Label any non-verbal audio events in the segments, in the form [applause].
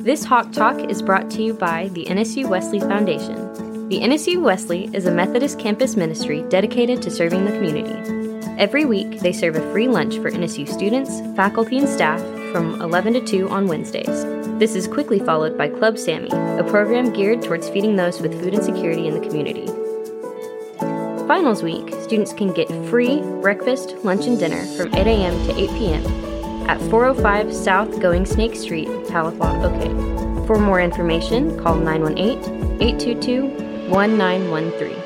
This Hawk Talk is brought to you by the NSU Wesley Foundation. The NSU Wesley is a Methodist campus ministry dedicated to serving the community. Every week, they serve a free lunch for NSU students, faculty, and staff from 11 to 2 on Wednesdays. This is quickly followed by Club Sammy, a program geared towards feeding those with food insecurity in the community. Finals week, students can get free breakfast, lunch, and dinner from 8 a.m. to 8 p.m at 405 South Going Snake Street, Tahlequah, OK. For more information, call 918 822 1913.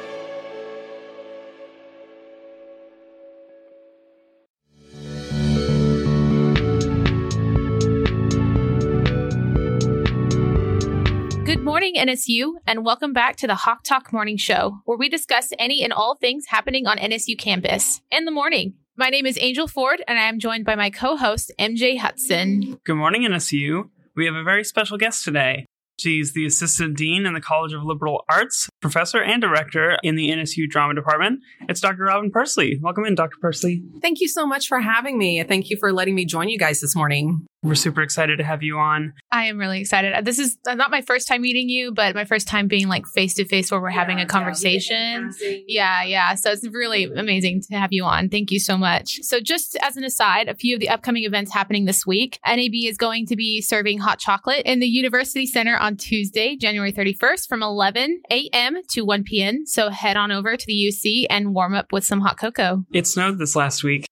Good morning, NSU, and welcome back to the Hawk Talk Morning Show, where we discuss any and all things happening on NSU campus in the morning. My name is Angel Ford, and I am joined by my co host, MJ Hudson. Good morning, NSU. We have a very special guest today. She's the Assistant Dean in the College of Liberal Arts, Professor and Director in the NSU Drama Department. It's Dr. Robyn Pursley. Welcome in, Dr. Pursley. Thank you so much for having me. Thank you for letting me join you guys this morning. We're super excited to have you on. I am really excited. Uh, this is uh, not my first time meeting you, but my first time being like face to face where we're yeah, having a conversation. Yeah, yeah. So it's really amazing to have you on. Thank you so much. So, just as an aside, a few of the upcoming events happening this week NAB is going to be serving hot chocolate in the University Center on Tuesday, January 31st from 11 a.m. to 1 p.m. So, head on over to the UC and warm up with some hot cocoa. It snowed this last week.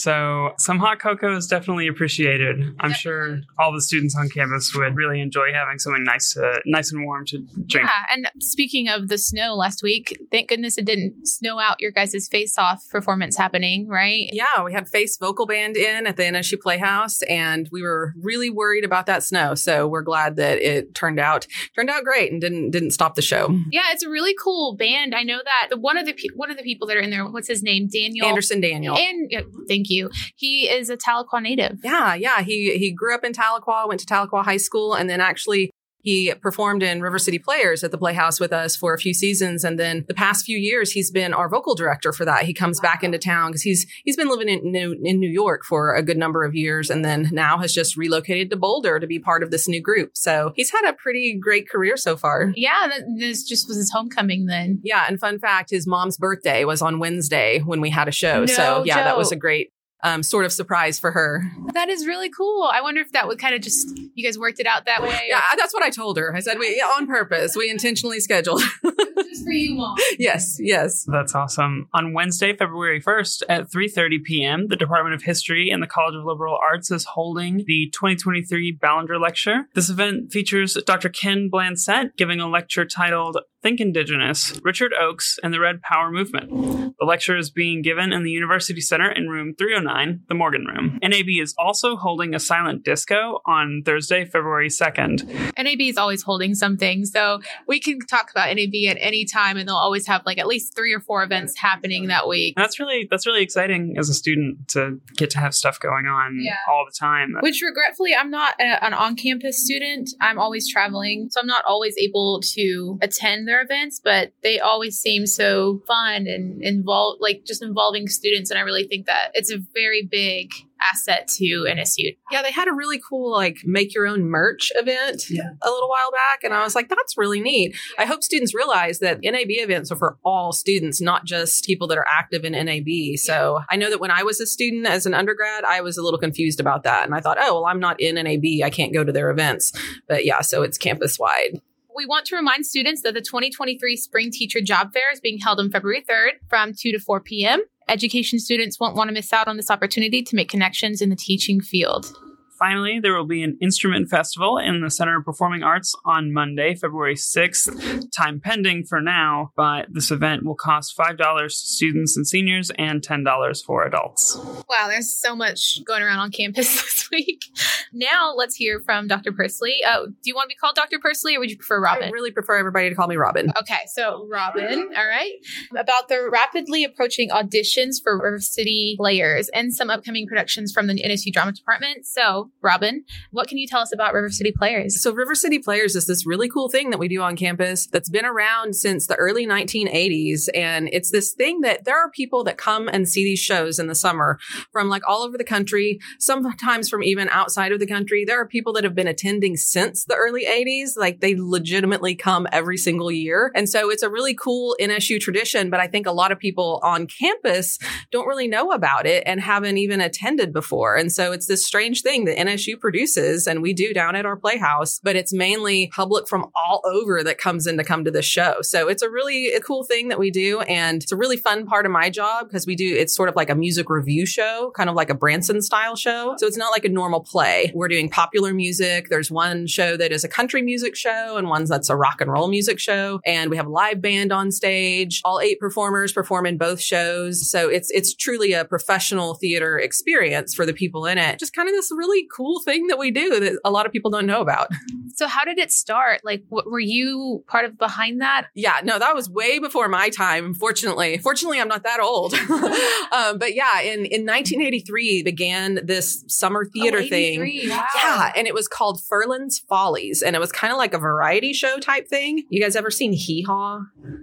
So some hot cocoa is definitely appreciated. I'm sure all the students on campus would really enjoy having something nice, uh, nice and warm to drink. Yeah, and speaking of the snow last week, thank goodness it didn't snow out your guys' face-off performance happening, right? Yeah, we had Face Vocal Band in at the NSU Playhouse, and we were really worried about that snow. So we're glad that it turned out turned out great and didn't didn't stop the show. Yeah, it's a really cool band. I know that one of the one of the people that are in there. What's his name? Daniel Anderson. Daniel. And yeah, thank you. He is a Tahlequah native. Yeah, yeah. He he grew up in Tahlequah, went to Tahlequah High School, and then actually he performed in River City Players at the Playhouse with us for a few seasons, and then the past few years he's been our vocal director for that. He comes wow. back into town because he's he's been living in New, in New York for a good number of years, and then now has just relocated to Boulder to be part of this new group. So he's had a pretty great career so far. Yeah, this just was his homecoming then. Yeah, and fun fact, his mom's birthday was on Wednesday when we had a show. No so yeah, joke. that was a great um, sort of surprise for her. That is really cool. I wonder if that would kind of just you guys worked it out that way. Yeah, that's what I told her. I said we on purpose. We intentionally scheduled. [laughs] just for you, mom. Yes, yes. That's awesome. On Wednesday, February first at three thirty p.m., the Department of History and the College of Liberal Arts is holding the 2023 Ballinger Lecture. This event features Dr. Kent Blansett giving a lecture titled Think Indigenous, Richard Oakes, and the Red Power Movement. The lecture is being given in the University Center in room 309, the Morgan Room. NAB is also holding a silent disco on Thursday, February 2nd. NAB is always holding something, so we can talk about NAB at any time, and they'll always have like at least three or four events happening that week. That's really that's really exciting as a student to get to have stuff going on yeah. all the time. Which regretfully, I'm not a, an on-campus student. I'm always traveling, so I'm not always able to attend their events, but they always seem so fun and involved, like just involving students. And I really think that it's a very big asset to NSU. Yeah, they had a really cool like make your own merch event yeah. a little while back. And I was like, that's really neat. I hope students realize that NAB events are for all students, not just people that are active in NAB. So I know that when I was a student as an undergrad, I was a little confused about that. And I thought, oh, well, I'm not in NAB. I can't go to their events. But yeah, so it's campus wide we want to remind students that the 2023 Spring Teacher Job Fair is being held on February 3rd from 2 to 4 p.m. Education students won't want to miss out on this opportunity to make connections in the teaching field. Finally, there will be an instrument festival in the Center of Performing Arts on Monday, February 6th. Time pending for now, but this event will cost $5 to students and seniors and $10 for adults. Wow, there's so much going around on campus [laughs] this week. Now let's hear from Dr. Pursley. Oh, do you want to be called Dr. Pursley or would you prefer Robyn? I really prefer everybody to call me Robyn. Okay, so Robyn, all right. About the rapidly approaching auditions for River City Players and some upcoming productions from the NSU Drama Department. So, Robyn, what can you tell us about River City Players? So, River City Players is this really cool thing that we do on campus that's been around since the early 1980s. And it's this thing that there are people that come and see these shows in the summer from like all over the country, sometimes from even outside of the country. There are people that have been attending since the early 80s. Like they legitimately come every single year. And so it's a really cool NSU tradition, but I think a lot of people on campus don't really know about it and haven't even attended before. And so it's this strange thing that NSU produces and we do down at our playhouse, but it's mainly public from all over that comes in to come to this show. So it's a really cool thing that we do. And it's a really fun part of my job because we do, it's sort of like a music review show, kind of like a Branson style show. So it's not like a normal play. We're doing popular music. There's one show that is a country music show and one that's a rock and roll music show. And we have a live band on stage. All eight performers perform in both shows. So it's, it's truly a professional theater experience for the people in it. Just kind of this really cool thing that we do that a lot of people don't know about. So how did it start? Like, what, were you part of behind that? Yeah, no, that was way before my time. Fortunately, fortunately, I'm not that old. [laughs] um, but yeah, in in 1983 began this summer theater Oh, thing. wow. Yeah, and it was called Furlan's Follies, and it was kind of like a variety show type thing. You guys ever seen Hee Haw?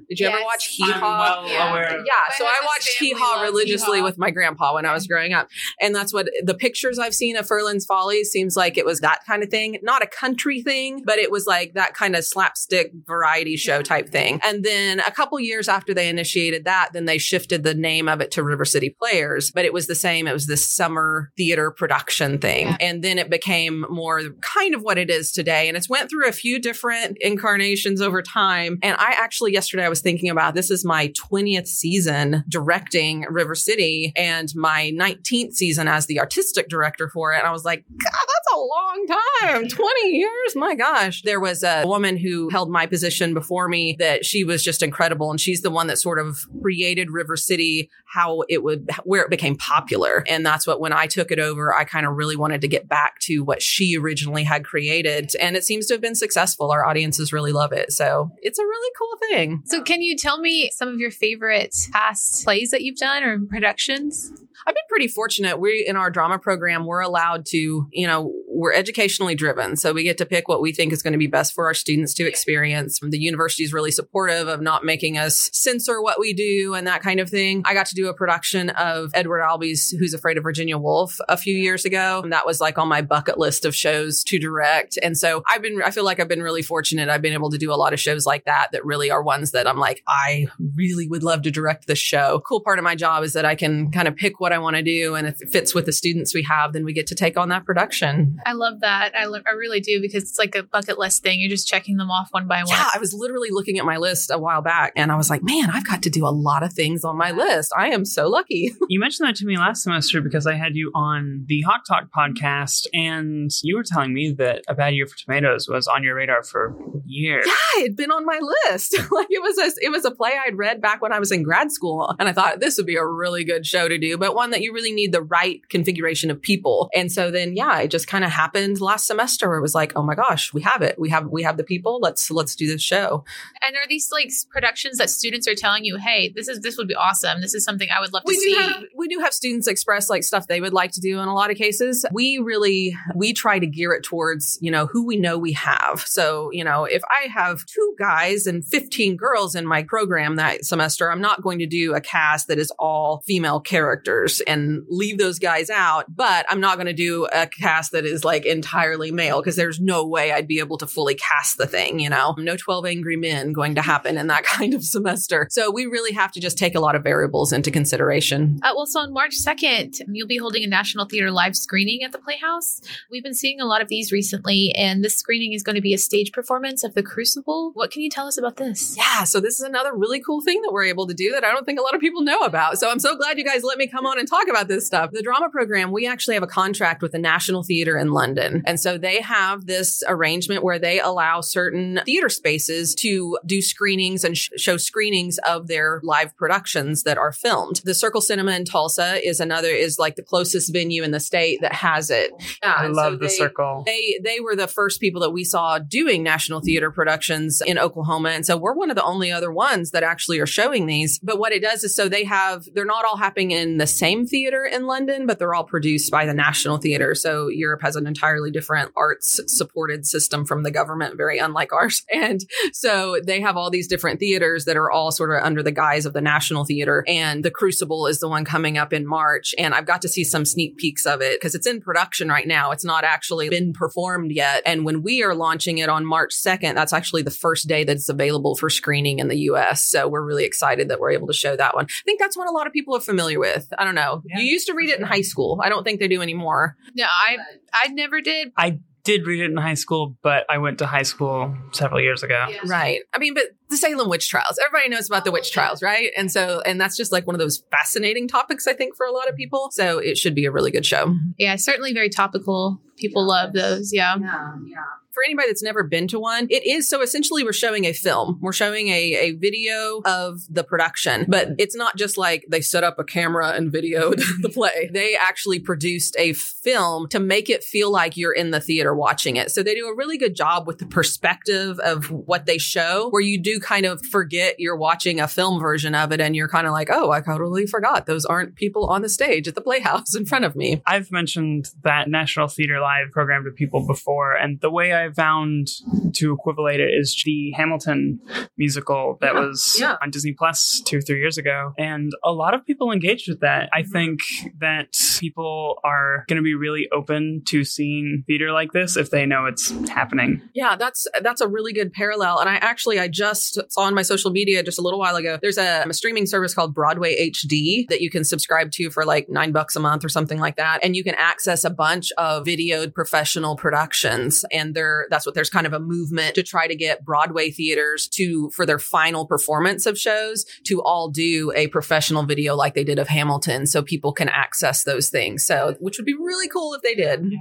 Did you ever watch Hee I'm Haw? well Yeah. aware. Yeah, so I watched Hee Haw religiously Hee Haw. with my grandpa when I was growing up. And that's what the pictures I've seen of Furlan's Follies seems like it was that kind of thing. Not a country thing, but it was like that kind of slapstick variety show type thing. And then a couple years after they initiated that, then they shifted the name of it to River City Players, but it was the same. It was this summer theater production thing. Yeah. And then it became more kind of what it is today. And it's went through a few different incarnations over time. And I actually yesterday I was thinking about this is my 20th season directing River City and my 19th season as the artistic director for it. And I was like, God, that's a long time. [laughs] 20 years. My gosh. There was a woman who held my position before me that she was just incredible. And she's the one that sort of created River City, how it would, where it became popular. And that's what, when I took it over, I kind of really wanted to get back to what she originally had created. And it seems to have been successful. Our audiences really love it. So it's a really cool thing. So, can you tell me some of your favorite past plays that you've done or productions? I've been pretty fortunate. We in our drama program, we're allowed to, you know, we're educationally driven. So we get to pick what we think is going to be best for our students to experience. The university is really supportive of not making us censor what we do and that kind of thing. I got to do a production of Edward Albee's Who's Afraid of Virginia Woolf a few years ago. And that was like on my bucket list of shows to direct. And so I've been, I feel like I've been really fortunate. I've been able to do a lot of shows like that that really are ones that I'm like, I really would love to direct this show. Cool part of my job is that I can kind of pick what I want to do. And if it fits with the students we have, then we get to take on that production. I love that. I, lo- I really do because it's like a bucket list thing. You're just checking them off one by one. Yeah, I was literally looking at my list a while back and I was like, man, I've got to do a lot of things on my list. I am so lucky. [laughs] You mentioned that to me last semester because I had you on the Hawk Talk podcast, and you were telling me that A Bad Year for Tomatoes was on your radar for years. yeah, it had been on my list. [laughs] like it was a it was a play I'd read back when I was in grad school. And I thought this would be a really good show to do, but one that you really need the right configuration of people. And so then yeah, it just kind of happened last semester where it was like, oh my gosh, we have it. We have we have the people. Let's let's do this show. And are these like productions that students are telling you, hey, this is this would be awesome. This is something I would love to we see. have we do have students express like stuff they would like to do in a lot of cases we really we try to gear it towards you know who we know we have so you know if i have two guys and 15 girls in my program that semester i'm not going to do a cast that is all female characters and leave those guys out but i'm not going to do a cast that is like entirely male because there's no way i'd be able to fully cast the thing you know no 12 angry men going to happen in that [laughs] kind of semester so we really have to just take a lot of variables into consideration Uh, well, so on March 2nd, you'll be holding a National Theater live screening at the Playhouse. We've been seeing a lot of these recently, and this screening is going to be a stage performance of The Crucible. What can you tell us about this? Yeah, so this is another really cool thing that we're able to do that I don't think a lot of people know about. So I'm so glad you guys let me come on and talk about this stuff. The drama program, we actually have a contract with the National Theater in London. And so they have this arrangement where they allow certain theater spaces to do screenings and sh- show screenings of their live productions that are filmed. The Circle Cinema in Tulsa is another is like the closest venue in the state that has it. Yeah, I love so the they- circle. they they were the first people that we saw doing national theater productions in Oklahoma and so we're one of the only other ones that actually are showing these but what it does is so they have they're not all happening in the same theater in London but they're all produced by the National Theater so Europe has has an entirely different arts supported system from the government, very unlike ours. [laughs] And so they have all these different theaters that are all sort of under the guise of the National Theater. And the Crucible is the one coming up in March. And I've got to see some sneak peeks of it because it's in production right now. It's not actually been performed yet. And when we are launching it on March 2nd, that's actually the first day that it's available for screening in the US. So we're really excited that we're able to show that one. I think that's one a lot of people are familiar with. I don't know. Yeah, you used to read it in high school. I don't think they do anymore. No, I I never did. I did read it in high school, but I went to high school several years ago. Yeah. Right. I mean, but the Salem witch trials, everybody knows about the witch trials, right? And so, and that's just like one of those fascinating topics, I think, for a lot of people. So it should be a really good show. Yeah, certainly very topical. People love those. Yeah. Yeah, yeah. For anybody that's never been to one, it is so essentially we're showing a film. We're showing a, a video of the production, but it's not just like they set up a camera and videoed [laughs] the play. They actually produced a film to make it feel like you're in the theater watching it. So they do a really good job with the perspective of what they show, where you do kind of forget you're watching a film version of it and you're kind of like, oh, I totally forgot. Those aren't people on the stage at the Playhouse in front of me. I've mentioned that National Theater Live program to people before, and the way I found to equivalent it is the Hamilton musical that Yeah, was yeah. on Disney Plus two, three years ago. And a lot of people engaged with that. Mm-hmm. I think that people are going to be really open to seeing theater like this if they know it's happening. Yeah, that's that's a really good parallel. And I actually I just saw on my social media just a little while ago. There's a, a streaming service called Broadway HD that you can subscribe to for like nine bucks a month or something like that, and you can access a bunch of videoed professional productions. And there, that's what there's kind of a movement to try to get Broadway theaters to for their final performance of shows to all do a professional video like they did of Hamilton, so people can access those things. So, which would be really cool if they did.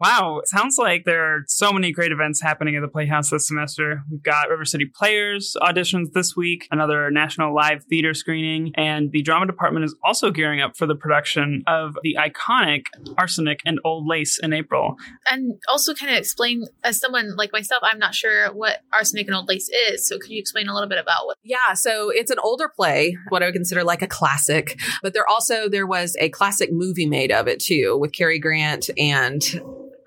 Wow, it sounds like there are so many great events happening at the Playhouse this semester. We've got River City Players auditions this week, another national live theater screening, and the drama department is also gearing up for the production of the iconic Arsenic and Old Lace in April. And also kind of explain, as someone like myself, I'm not sure what arsenic and old lace is. So could you explain a little bit about what? Yeah, so it's an older play, what I would consider like a classic. But there also there was a classic movie made of it too, with Cary Grant and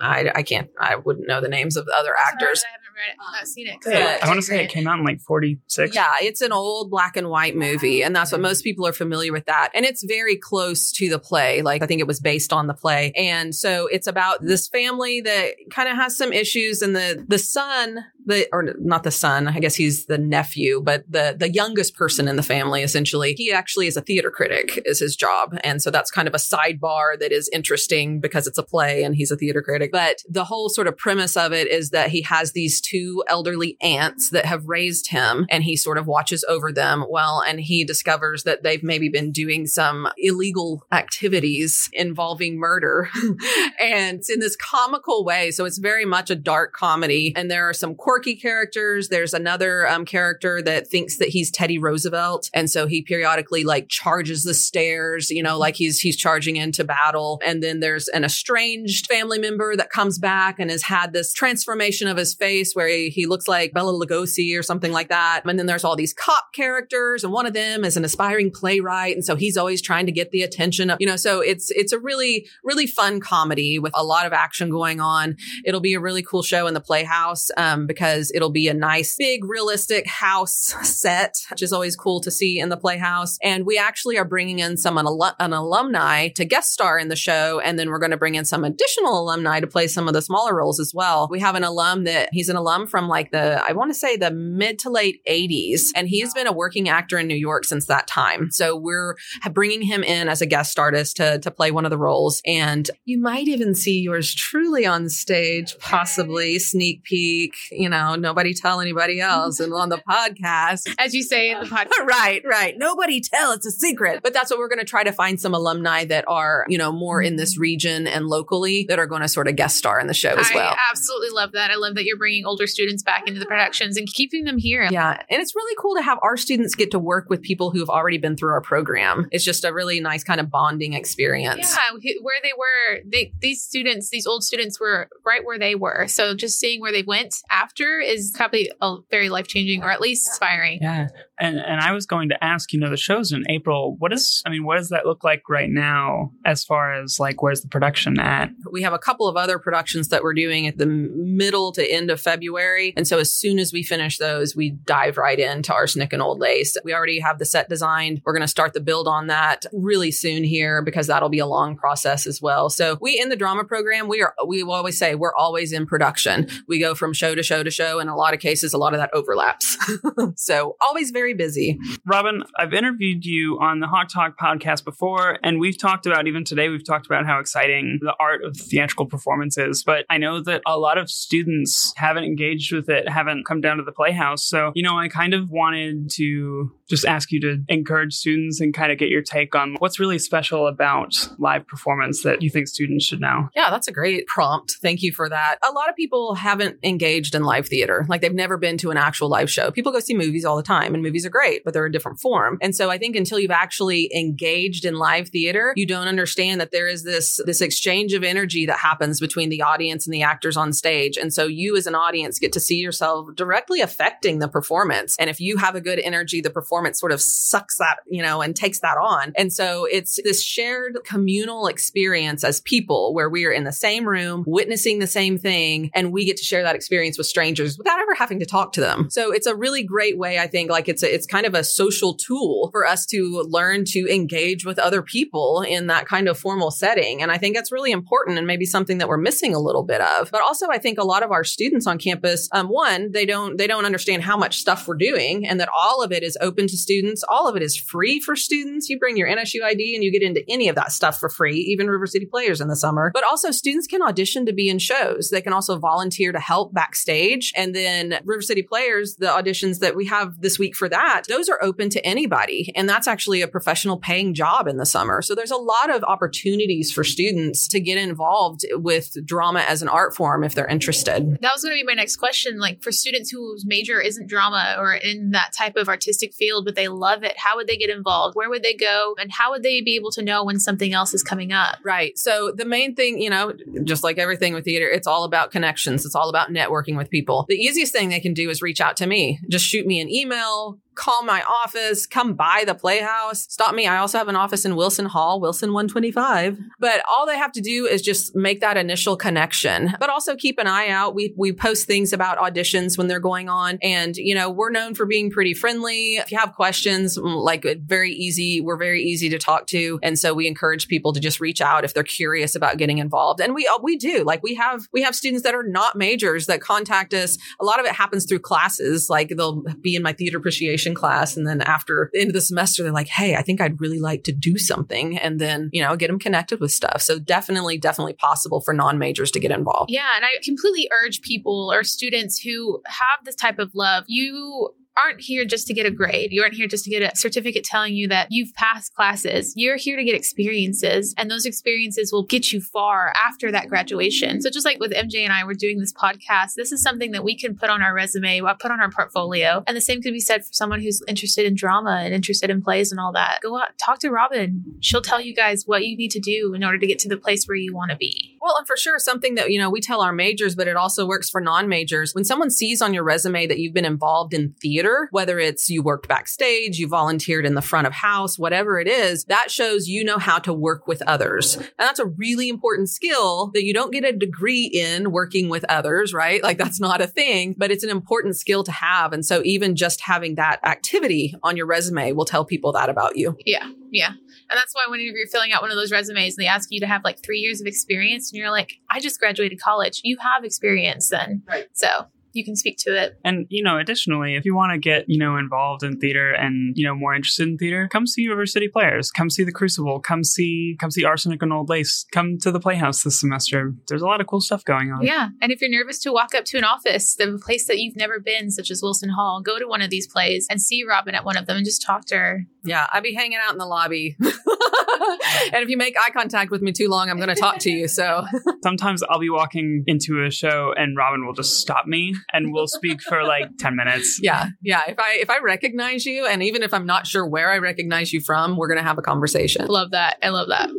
I, I can't I wouldn't know the names of the other actors. I haven't read it, I've not seen it. 'cause Yeah. I want to say it came out in like 46. Yeah, it's an old black and white movie, and that's what most people are familiar with that. And it's very close to the play. Like I think it was based on the play. And so it's about this family that kind of has some issues and the the son, the or not the son, I guess he's the nephew, but the the youngest person in the family essentially. He actually is a theater critic is his job. And so that's kind of a sidebar that is interesting because it's a play and he's a theater critic. But the whole sort of premise of it is that he has these two elderly aunts that have raised him and he sort of watches over them. Well, and he discovers that they've maybe been doing some illegal activities involving murder [laughs] and it's in this comical way. So it's very much a dark comedy. And there are some characters. There's another um, character that thinks that he's Teddy Roosevelt. And so he periodically like charges the stairs, you know, like he's, he's charging into battle. And then there's an estranged family member that comes back and has had this transformation of his face where he, he looks like Bela Lugosi or something like that. And then there's all these cop characters and one of them is an aspiring playwright. And so he's always trying to get the attention of, you know, so it's, it's a really, really fun comedy with a lot of action going on. It'll be a really cool show in the Playhouse um, because it'll be a nice, big, realistic house set, which is always cool to see in the Playhouse. And we actually are bringing in some an, alu- an alumni to guest star in the show, and then we're going to bring in some additional alumni to play some of the smaller roles as well. We have an alum that he's an alum from like the I want to say the mid to late 80s, and he's been a working actor in New York since that time. So we're bringing him in as a guest artist to to play one of the roles, and you might even see yours truly on stage, possibly sneak peek. You know, nobody tell anybody else, and on the podcast. [laughs] As you say in the [laughs] podcast. right, right. Nobody tell. It's a secret. But that's what we're going to try to find some alumni that are, you know, more in this mm-hmm. region and locally that are going to sort of guest star in the show as I well. absolutely love that. I love that you're bringing older students back into the productions and keeping them here. Yeah. And it's really cool to have our students get to work with people who've already been through our program. It's just a really nice kind of bonding experience. Yeah, where they were, they these students, these old students were right where they were. So just seeing where they went after is probably a very life changing, or at least inspiring. Yeah. And and I was going to ask, you know, the show's in April. What is I mean, what does that look like right now as far as like where's the production at? We have a couple of other productions that we're doing at the middle to end of February. And so as soon as we finish those, we dive right into Arsenic and Old Lace. We already have the set designed. We're going to start the build on that really soon here because that'll be a long process as well. So we in the drama program, we are, we always say we're always in production. We go from show to show to show. In a lot of cases, a lot of that overlaps. [laughs] so always very busy. Robyn, I've interviewed you on the Hawk Talk podcast before, and we've talked about, even today, we've talked about how exciting the art of theatrical performance is. But I know that a lot of students haven't engaged with it, haven't come down to the Playhouse. So, you know, I kind of wanted to just ask you to encourage students and kind of get your take on what's really special about live performance that you think students should know. Yeah, that's a great prompt. Thank you for that. A lot of people haven't engaged in live theater. Like they've never been to an actual live show. People go see movies all the time and movies are great, but they're a different form. And so I think until you've actually engaged in live theater, you don't understand that there is this this exchange of energy that happens between the audience and the actors on stage. And so you as an audience get to see yourself directly affecting the performance. And if you have a good energy, the performance performance sort of sucks that, you know, and takes that on. And so it's this shared communal experience as people where we are in the same room, witnessing the same thing, and we get to share that experience with strangers without ever having to talk to them. So it's a really great way, I think, like it's a, it's kind of a social tool for us to learn to engage with other people in that kind of formal setting. And I think that's really important and maybe something that we're missing a little bit of. But also I think a lot of our students on campus, um, one, they don't, they don't understand how much stuff we're doing and that all of it is open to students. All of it is free for students. You bring your NSU ID and you get into any of that stuff for free, even River City Players in the summer. But also, students can audition to be in shows. They can also volunteer to help backstage. And then River City Players, the auditions that we have this week for that, those are open to anybody. And that's actually a professional paying job in the summer. So there's a lot of opportunities for students to get involved with drama as an art form if they're interested. That was going to be my next question. Like for students whose major isn't drama or in that type of artistic field, but they love it, how would they get involved? Where would they go? And how would they be able to know when something else is coming up? Right. So the main thing, you know, just like everything with theater, it's all about connections. It's all about networking with people. The easiest thing they can do is reach out to me. Just shoot me an email, call my office, come by the Playhouse, stop me. I also have an office in Wilson Hall, Wilson 125. But all they have to do is just make that initial connection. But also keep an eye out. We we post things about auditions when they're going on and you know, we're known for being pretty friendly. If you have questions, mm, like very easy, we're very easy to talk to. And so we encourage people to just reach out if they're curious about getting involved. And we uh, we do. Like we have we have students that are not majors that contact us. A lot of it happens through classes. Like they'll be in my theater appreciation class. And then after the end of the semester, they're like, Hey, I think I'd really like to do something. And then, you know, get them connected with stuff. So definitely, definitely possible for non majors to get involved. Yeah. And I completely urge people or students who have this type of love, you aren't here just to get a grade. You aren't here just to get a certificate telling you that you've passed classes. You're here to get experiences, and those experiences will get you far after that graduation. So, just like with MJ and I, we're doing this podcast, this is something that we can put on our resume, put on our portfolio. And the same could be said for someone who's interested in drama and interested in plays and all that. Go out, talk to Robyn. She'll tell you guys what you need to do in order to get to the place where you want to be. Well, and for sure, something that, you know, we tell our majors, but it also works for non majors. When someone sees on your resume that you've been involved in theater, whether it's you worked backstage, you volunteered in the front of house, whatever it is, that shows you know how to work with others. And that's a really important skill that you don't get a degree in working with others, right? Like that's not a thing, but it's an important skill to have. And so even just having that activity on your resume will tell people that about you. Yeah. Yeah. And that's why whenever you're filling out one of those resumes and they ask you to have like three years of experience and you're like, I just graduated college, you have experience then. Right. So you can speak to it. And, you know, additionally, if you want to get, you know, involved in theater and, you know, more interested in theater, come see River City Players, come see The Crucible, come see, come see Arsenic and Old Lace, come to the Playhouse this semester. There's a lot of cool stuff going on. Yeah. And if you're nervous to walk up to an office, the place that you've never been, such as Wilson Hall, go to one of these plays and see Robyn at one of them and just talk to her. Yeah. I'd be hanging out in the lobby. [laughs] [laughs] and if you make eye contact with me too long, I'm going to talk to you. So [laughs] sometimes I'll be walking into a show and Robyn will just stop me and we'll speak for like [laughs] 10 minutes. Yeah. Yeah. If I, if I recognize you and even if I'm not sure where I recognize you from, we're going to have a conversation. Love that. I love that.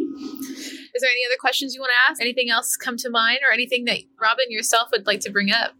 Is there any other questions you want to ask? Anything else come to mind or anything that Robyn yourself would like to bring up?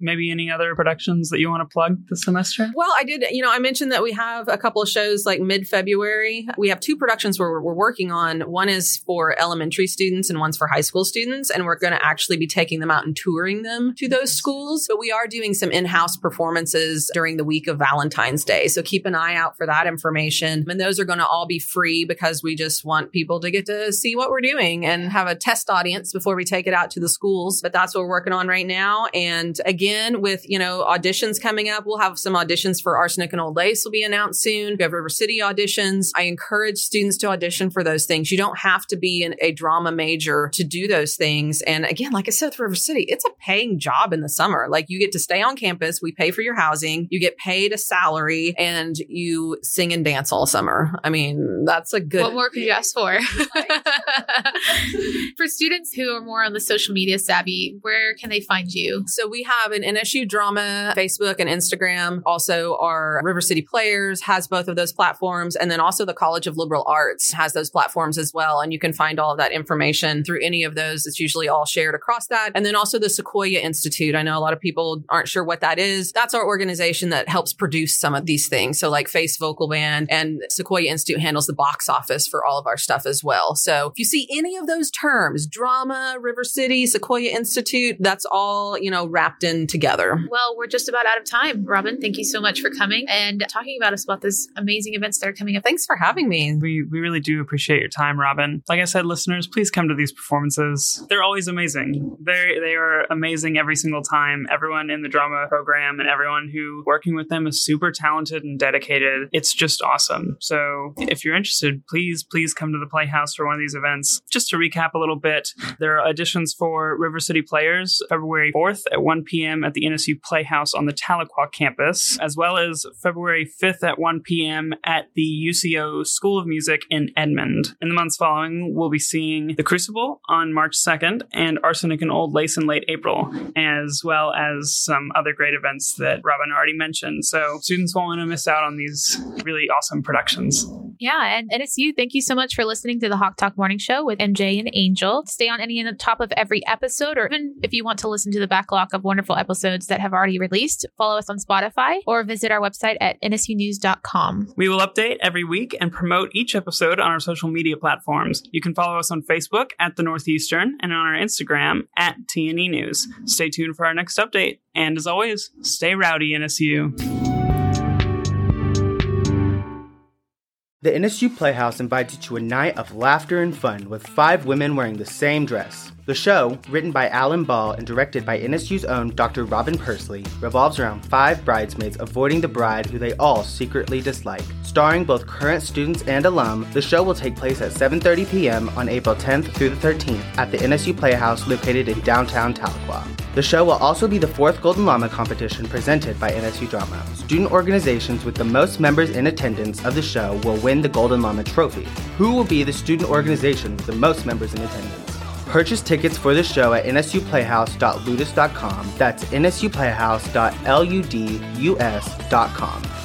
Maybe any other productions that you want to plug this semester? Well, I did, you know, I mentioned that we have a couple of shows like mid February. We have two productions where we're, we're working on. One is for elementary students and one's for high school students. And we're going to actually be taking them out and touring them to those schools. But we are doing some in house performances during the week of Valentine's Day. So keep an eye out for that information. And those are going to all be free because we just want people to get to see what we're doing and have a test audience before we take it out to the schools. But that's what we're working on right now. And again, with, you know, auditions coming up, we'll have some auditions for Arsenic and Old Lace will be announced soon. We have River City auditions. I encourage students to audition for those things. You don't have to be an, a drama major to do those things. And again, like I said with River City, it's a paying job in the summer. Like you get to stay on campus. We pay for your housing. You get paid a salary and you sing and dance all summer. I mean, that's a good. What more could you ask for? [laughs] for students who are more on the social media savvy, where can they find you? So we have an NSU drama Facebook and Instagram. Also, our River City Players has both of those platforms. And then also the College of Liberal Arts has those platforms as well. And you can find all of that information through any of those. It's usually all shared across that. And then also the Sequoyah Institute. I know a lot of people aren't sure what that is. That's our organization that helps produce some of these things. So like Face Vocal Band and Sequoyah Institute handles the box office for all of our stuff as well. So if you see any of those terms, drama, River City, Sequoyah Institute, that's all, you know, wrapped in together. Well, we're just about out of time. Robyn, thank you so much for coming and talking about us about this amazing events that are coming up. Thanks for having me. We, we really do appreciate your time, Robyn. Like I said, listeners, please come to these performances. They're always amazing. They they are amazing every single time. Everyone in the drama program and everyone who working with them is super talented and dedicated. It's just awesome. So if you're interested, please please come to the Playhouse for one of these events. Just to recap a little bit, there are auditions for River City Players February 4th at 1 p.m. at the NSU Playhouse on the Tahlequah campus, as well as February 5th at 1 p.m. at the UCO School of Music in Edmond. In the months following, we'll be seeing The Crucible on March 2nd and Arsenic and Old Lace in late April, as well as some other great events that Robyn already mentioned. So students won't want to miss out on these really awesome productions. Yeah, and NSU, thank you so much for listening to the Hawk Talk Morning Show with MJ and Angel. Stay on any of the top of every episode, or even if you want to listen to the backlog of wonderful episodes that have already released, follow us on Spotify or visit our website at nsunews.com. We will update every week and promote each episode on our social media platforms. You can follow us on Facebook at The Northeastern and on our Instagram at TNE News. Stay tuned for our next update. And as always, stay rowdy, NSU. The NSU Playhouse invites you to a night of laughter and fun with five women wearing the same dress. The show, written by Alan Ball and directed by NSU's own Dr. Robyn Pursley, revolves around five bridesmaids avoiding the bride who they all secretly dislike. Starring both current students and alum, the show will take place at 7:30 p.m. on April 10th through the 13th at the NSU Playhouse located in downtown Tahlequah. The show will also be the fourth Golden Llama competition presented by NSU Drama. Student organizations with the most members in attendance of the show will win the Golden Llama trophy. Who will be the student organization with the most members in attendance? Purchase tickets for the show at nsuplayhouse.ludus.com. That's nsuplayhouse.ludus.com.